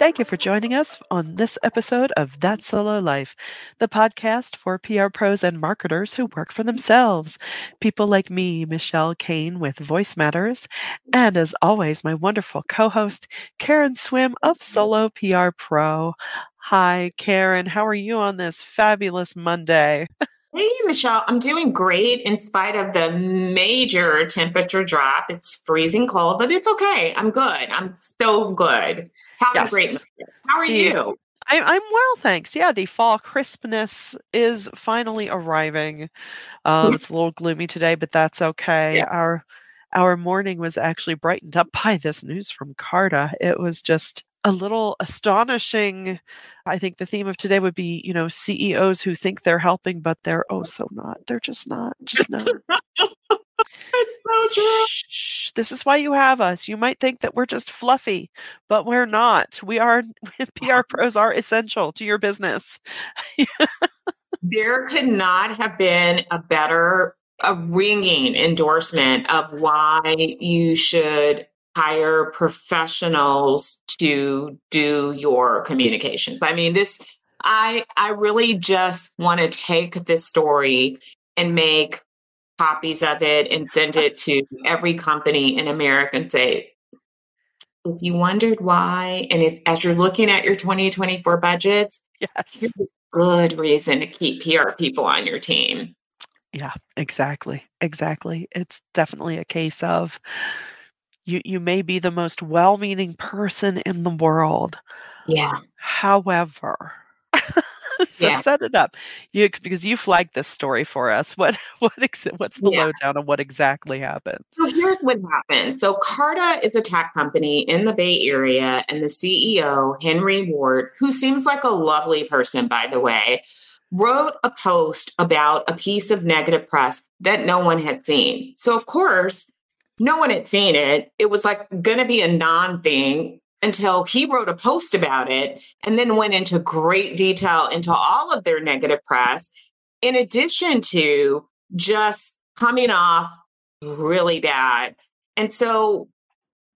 Thank you for joining us on this episode of That Solo Life, the podcast for PR pros and marketers who work for themselves. People like me, Michelle Kane with VoiceMatters, and as always, my wonderful co host, Karen Swim of Solo PR Pro. Hi, Karen. How are you on this fabulous Monday? Hey, Michelle, I'm doing great in spite of the major temperature drop. It's freezing cold, but it's okay. I'm good. I'm so good. Have yes. a great Monday. How are yeah. you? I, am well, thanks. Yeah, the fall crispness is finally arriving. Um, it's a little gloomy today, but that's okay. Yeah. Our our morning was actually brightened up by this news from Carta. It was just a little astonishing. I think the theme of today would be, you know, CEOs who think they're helping, but they're oh so not. They're just not. Just no. so Shh, this is why you have us. You might think that we're just fluffy, but we're not. We are PR pros are essential to your business. there could not have been a better a ringing endorsement of why you should hire professionals to do your communications. I mean, this I I really just want to take this story and make copies of it and send it to every company in America and say, if you wondered why, and if as you're looking at your 2024 budgets, yes, good reason to keep PR people on your team. Yeah, exactly. Exactly. It's definitely a case of you you may be the most well-meaning person in the world. Yeah. However, so yeah. set it up. You because you flagged this story for us. What what ex- what's the yeah. lowdown on what exactly happened? So here's what happened. So Carta is a tech company in the Bay Area, and the CEO Henry Ward, who seems like a lovely person, by the way, wrote a post about a piece of negative press that no one had seen. So of course no one had seen it. It was like going to be a non thing until he wrote a post about it and then went into great detail into all of their negative press, in addition to just coming off really bad. And so,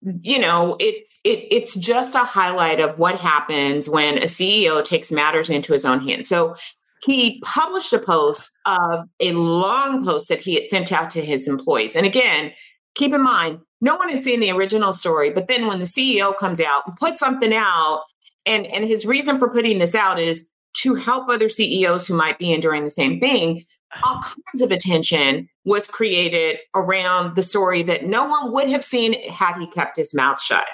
you know, it's it, it's just a highlight of what happens when a CEO takes matters into his own hands. So he published a post of a long post that he had sent out to his employees. And again, keep in mind, no one had seen the original story. But then when the CEO comes out and puts something out, and, and his reason for putting this out is to help other CEOs who might be enduring the same thing, all kinds of attention was created around the story that no one would have seen had he kept his mouth shut.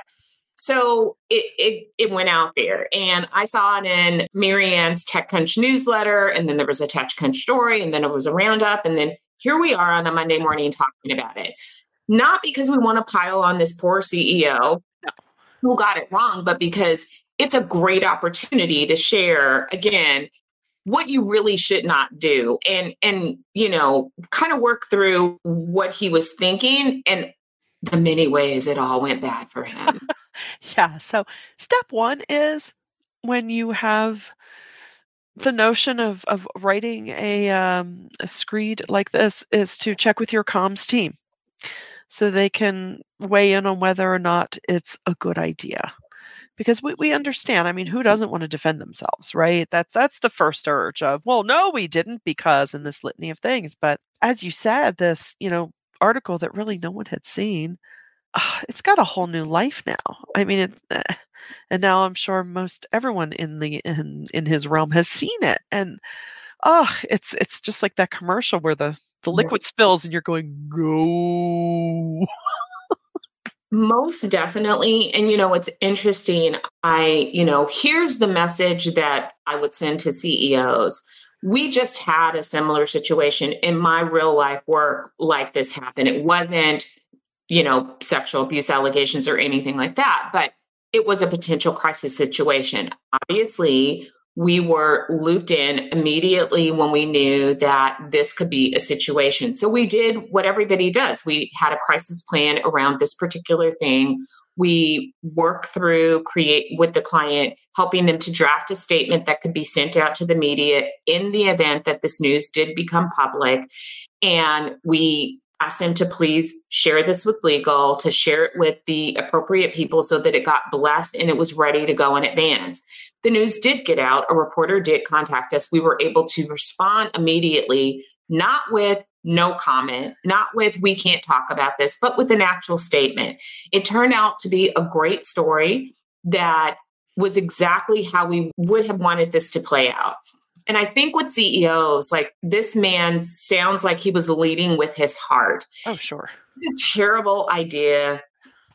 So it, it, it went out there, and I saw it in Marianne's TechCrunch newsletter, and then there was a TechCrunch story, and then it was a roundup, and then here we are on a Monday morning talking about it not because we want to pile on this poor CEO no. who got it wrong, but because it's a great opportunity to share again what you really should not do and and you know kind of work through what he was thinking and the many ways it all went bad for him. yeah, so step 1 is when you have the notion of of writing a um, a screed like this is to check with your comms team so they can weigh in on whether or not it's a good idea. Because we, we understand i mean who doesn't want to defend themselves right? That's that's the first urge of well no we didn't because in this litany of things. But as you said this you know article that really no one had seen uh, it's got a whole new life now. I mean it, uh, and now i'm sure most everyone in the in in his realm has seen it. And oh it's it's just like that commercial where the the liquid spills and you're going no. Most definitely and you know it's interesting i you know here's the message that i would send to ceos we just had a similar situation in my real life work like this happened. it wasn't you know sexual abuse allegations or anything like that but it was a potential crisis situation. Obviously we were looped in immediately when we knew that this could be a situation. So we did what everybody does. We had a crisis plan around this particular thing. We work through, create with the client, helping them to draft a statement that could be sent out to the media in the event that this news did become public. And we asked them to please share this with legal, to share it with the appropriate people so that it got blessed and it was ready to go in advance. The news did get out. A reporter did contact us. We were able to respond immediately, not with no comment, not with we can't talk about this, but with an actual statement. It turned out to be a great story that was exactly how we would have wanted this to play out. And I think with CEOs, like this man sounds like he was leading with his heart. Oh, sure. It's a terrible idea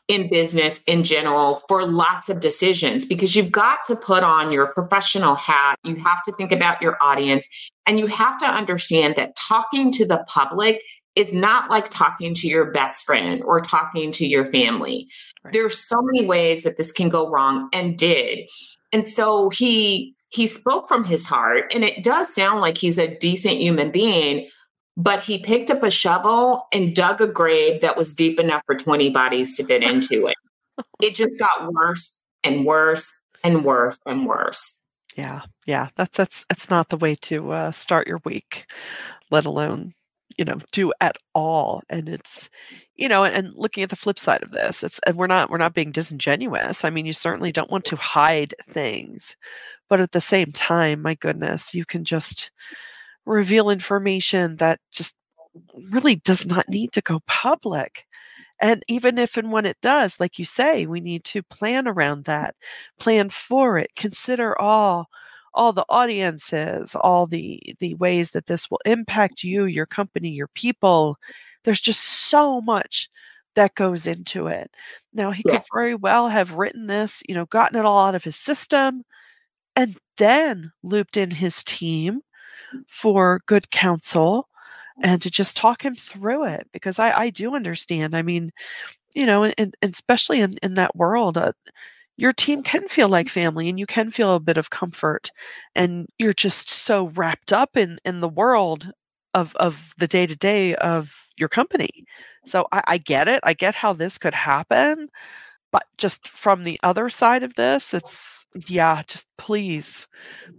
in business in general for lots of decisions because you've got to put on your professional hat. You have to think about your audience and you have to understand that talking to the public is not like talking to your best friend or talking to your family. Right. There's so many ways that this can go wrong and did. And so he he spoke from his heart and it does sound like he's a decent human being but he picked up a shovel and dug a grave that was deep enough for 20 bodies to fit into it. It just got worse and worse and worse and worse. Yeah yeah that's that's that's not the way to uh, start your week let alone you know do at all. And it's you know and, and looking at the flip side of this it's and we're not we're not being disingenuous. I mean you certainly don't want to hide things but at the same time, my goodness, you can just reveal information that just really does not need to go public. And even if and when it does, like you say, we need to plan around that, plan for it, consider all all the audiences, all the the ways that this will impact you, your company, your people. There's just so much that goes into it. Now he yeah. could very well have written this, you know, gotten it all out of his system, and then looped in his team for good counsel and to just talk him through it because I, I do understand. I mean, you know, and, and especially in, in that world, uh, your team can feel like family and you can feel a bit of comfort and you're just so wrapped up in in the world of of the day to day of your company. So I, I get it. I get how this could happen. But just from the other side of this, it's yeah, just please,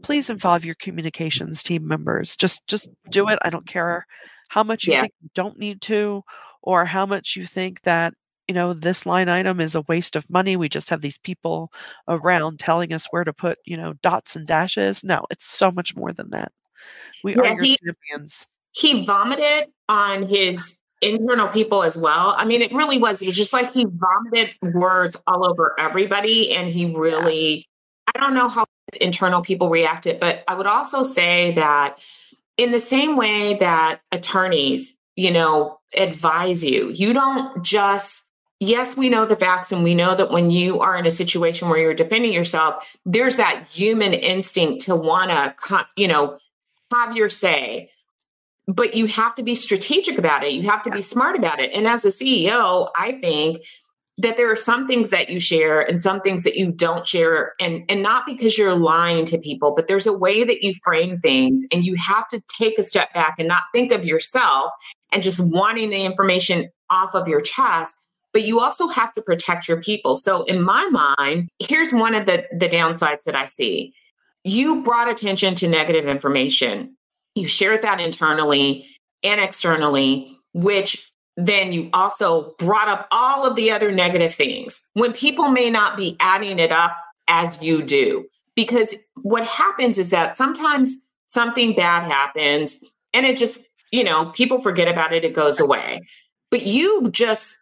please involve your communications team members. Just just do it. I don't care how much you yeah. think you don't need to, or how much you think that you know this line item is a waste of money we just have these people around telling us where to put you know dots and dashes no it's so much more than that we yeah, are your he, champions he vomited on his internal people as well. I mean, it really was. It was just like he vomited words all over everybody. And he really, I don't know how internal people reacted, but I would also say that in the same way that attorneys, you know, advise you, you don't just yes, we know the facts and we know that when you are in a situation where you're defending yourself, there's that human instinct to want to, you know, have your say but you have to be strategic about it. You have to be smart about it. And as a CEO, I think that there are some things that you share and some things that you don't share. And and not because you're lying to people but there's a way that you frame things and you have to take a step back and not think of yourself and just wanting the information off of your chest but you also have to protect your people. So in my mind here's one of the the downsides that i see. You brought attention to negative information. You shared that internally and externally, which then you also brought up all of the other negative things when people may not be adding it up as you do. Because what happens is that sometimes something bad happens and it just, you know, people forget about it, it goes away. But you just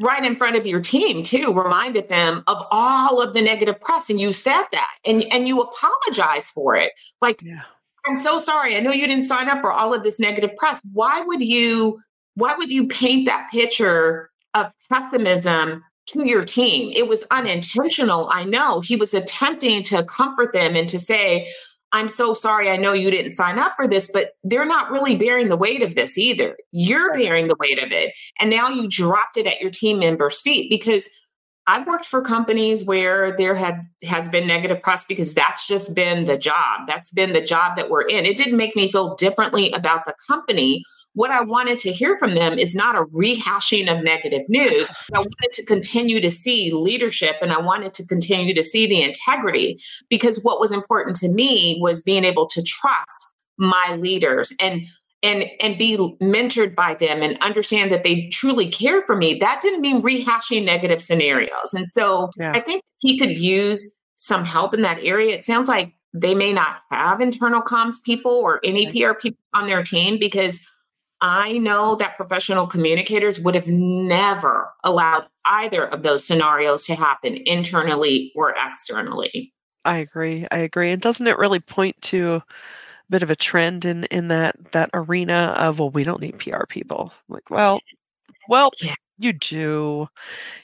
right in front of your team too reminded them of all of the negative press and you said that and and you apologize for it like yeah. I'm so sorry. I know you didn't sign up for all of this negative press. Why would you why would you paint that picture of pessimism to your team? It was unintentional. I know. He was attempting to comfort them and to say, I'm so sorry. I know you didn't sign up for this, but they're not really bearing the weight of this either. You're bearing the weight of it. And now you dropped it at your team members' feet because I've worked for companies where there had has been negative press because that's just been the job. That's been the job that we're in. It didn't make me feel differently about the company. What I wanted to hear from them is not a rehashing of negative news. I wanted to continue to see leadership and I wanted to continue to see the integrity because what was important to me was being able to trust my leaders and and and be mentored by them and understand that they truly care for me that didn't mean rehashing negative scenarios and so yeah. i think he could use some help in that area it sounds like they may not have internal comms people or any pr people on their team because i know that professional communicators would have never allowed either of those scenarios to happen internally or externally i agree i agree and doesn't it really point to a bit of a trend in in that that arena of well we don't need PR people like well well yeah. You do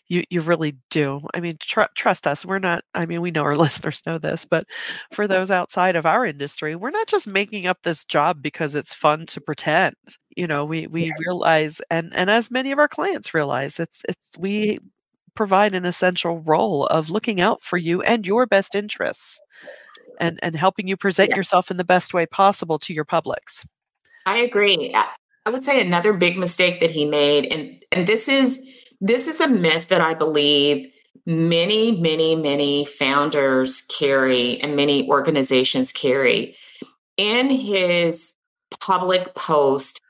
you you really do i mean tr- trust us we're not i mean we know our listeners know this but for those outside of our industry we're not just making up this job because it's fun to pretend you know we we yeah. realize and and as many of our clients realize it's it's we provide an essential role of looking out for you and your best interests and and helping you present yeah. yourself in the best way possible to your publics. I agree. I would say another big mistake that he made and and this is this is a myth that I believe many many many founders carry and many organizations carry in his public post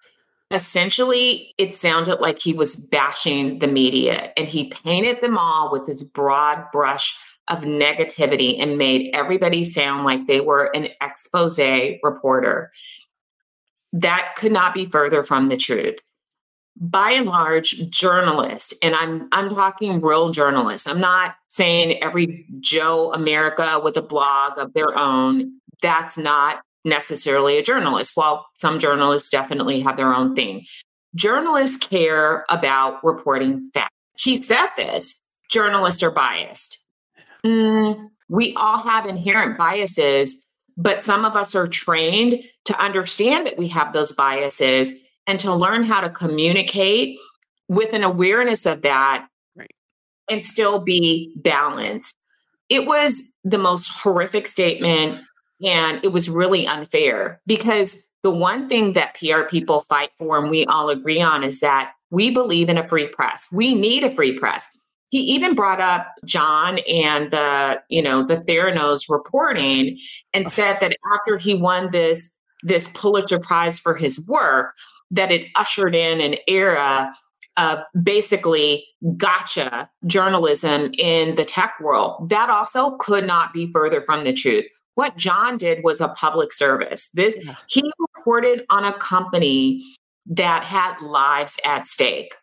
essentially it sounded like he was bashing the media and he painted them all with this broad brush of negativity and made everybody sound like they were an expose reporter. That could not be further from the truth. By and large, journalists, and I'm I'm talking real journalists. I'm not saying every Joe America with a blog of their own. That's not necessarily a journalist. While some journalists definitely have their own thing. Journalists care about reporting facts. He said this journalists are biased. Mm, we all have inherent biases, but some of us are trained to understand that we have those biases and to learn how to communicate with an awareness of that right. and still be balanced. It was the most horrific statement and it was really unfair because the one thing that PR people fight for and we all agree on is that we believe in a free press. We need a free press he even brought up John and the, you know, the Theranos reporting and said that after he won this this Pulitzer Prize for his work, that it ushered in an era of basically gotcha journalism in the tech world. That also could not be further from the truth. What John did was a public service. This yeah. he reported on a company that had lives at stake.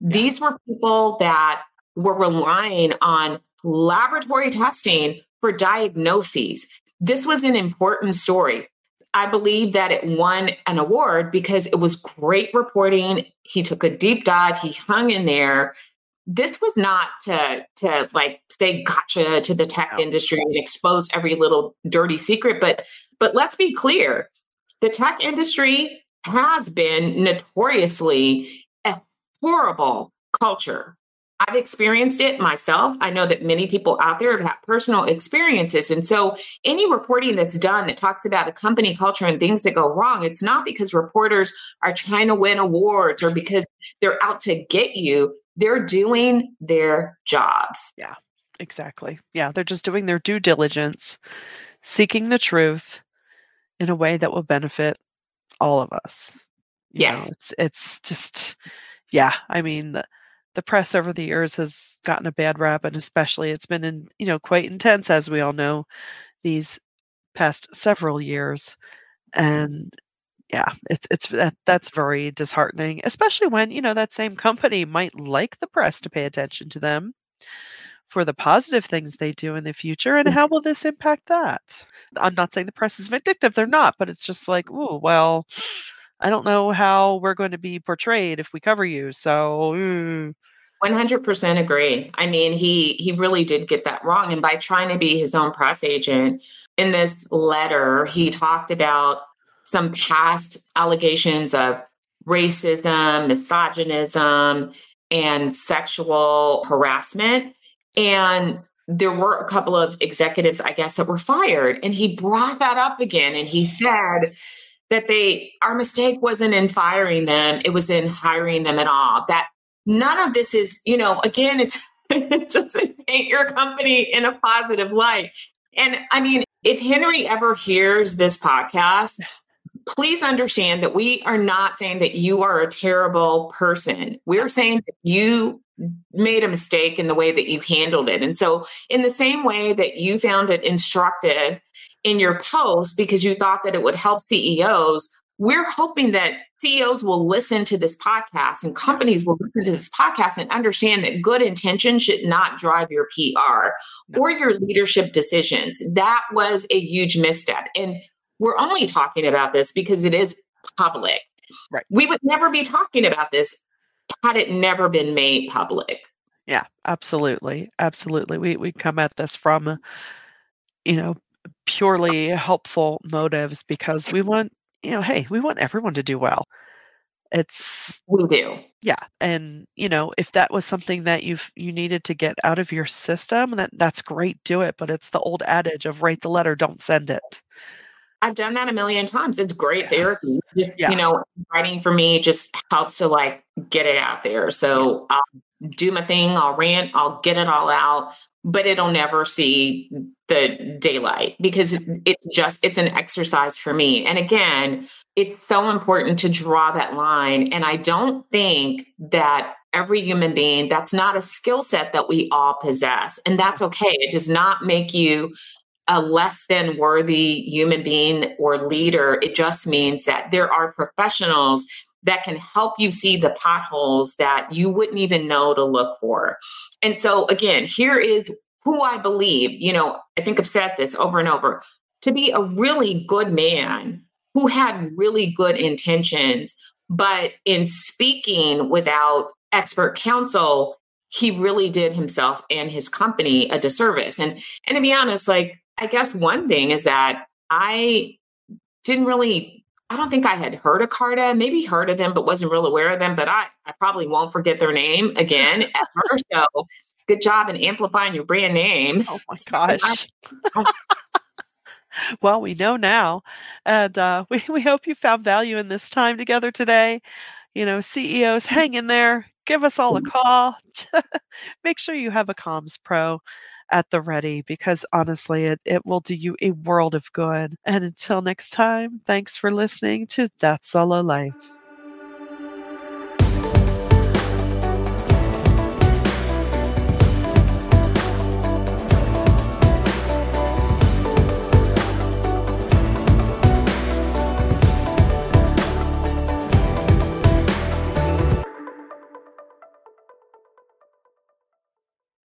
Yeah. These were people that were relying on laboratory testing for diagnoses. This was an important story. I believe that it won an award because it was great reporting. He took a deep dive, he hung in there. This was not to to like say gotcha to the tech industry and expose every little dirty secret, but but let's be clear. The tech industry has been notoriously a horrible culture I've experienced it myself. I know that many people out there have had personal experiences. And so, any reporting that's done that talks about a company culture and things that go wrong, it's not because reporters are trying to win awards or because they're out to get you. They're doing their jobs. Yeah, exactly. Yeah, they're just doing their due diligence, seeking the truth in a way that will benefit all of us. You yes. Know, it's, it's just, yeah, I mean, the, the press over the years has gotten a bad rap and especially it's been in you know quite intense as we all know these past several years. Mm-hmm. And yeah it's it's that, that's very disheartening especially when you know that same company might like the press to pay attention to them for the positive things they do in the future and mm-hmm. how will this impact that? I'm not saying the press is vindictive they're not but it's just like oh well I don't know how we're going to be portrayed if we cover you. So, mm. 100% agree. I mean, he he really did get that wrong and by trying to be his own press agent in this letter, he talked about some past allegations of racism, misogynism, and sexual harassment and there were a couple of executives, I guess, that were fired. And he brought that up again. And he said that they our mistake wasn't in firing them it was in hiring them at all that none of this is you know again it's it doesn't paint your company in a positive light and i mean if henry ever hears this podcast please understand that we are not saying that you are a terrible person. We're saying that you made a mistake in the way that you handled it. And so, in the same way that you found it instructive in your post because you thought that it would help CEOs, we're hoping that CEOs will listen to this podcast and companies will listen to this podcast and understand that good intention should not drive your PR or your leadership decisions. That was a huge misstep. And we're only talking about this because it is public. Right. We would never be talking about this had it never been made public. Yeah, absolutely. Absolutely. We we come at this from you know purely helpful motives because we want you know, hey, we want everyone to do well. It's we do. Yeah. And you know, if that was something that you've you needed to get out of your system, that that's great, do it. But it's the old adage of write the letter, don't send it. I've done that a million times. It's great yeah. therapy. Just yeah. you know, writing for me just helps to like get it out there. So yeah. Do my thing, I'll rant, I'll get it all out but it'll never see the daylight because it's just it's an exercise for me. And again it's so important to draw that line and i don't think that every human being that's not a skill set that we all possess and that's okay. It does not make you a less than worthy human being or leader. It just means that there are professionals that can help you see the potholes that you wouldn't even know to look for. And so, again, here is who I believe, you know, I think I've said this over and over to be a really good man who had really good intentions, but in speaking without expert counsel, he really did himself and his company a disservice. And and to be honest, like I guess one thing is that I didn't really I don't think I had heard of Carta, maybe heard of them, but wasn't real aware of them. But I, I probably won't forget their name again ever. So good job in amplifying your brand name. Oh my gosh. well, we know now. And uh, we, we hope you found value in this time together today. You know, CEOs, hang in there. Give us all a mm-hmm. call. Make sure you have a comms pro at the ready because honestly, it, it will do you a world of good. And until next time, thanks for listening to That Solo Life.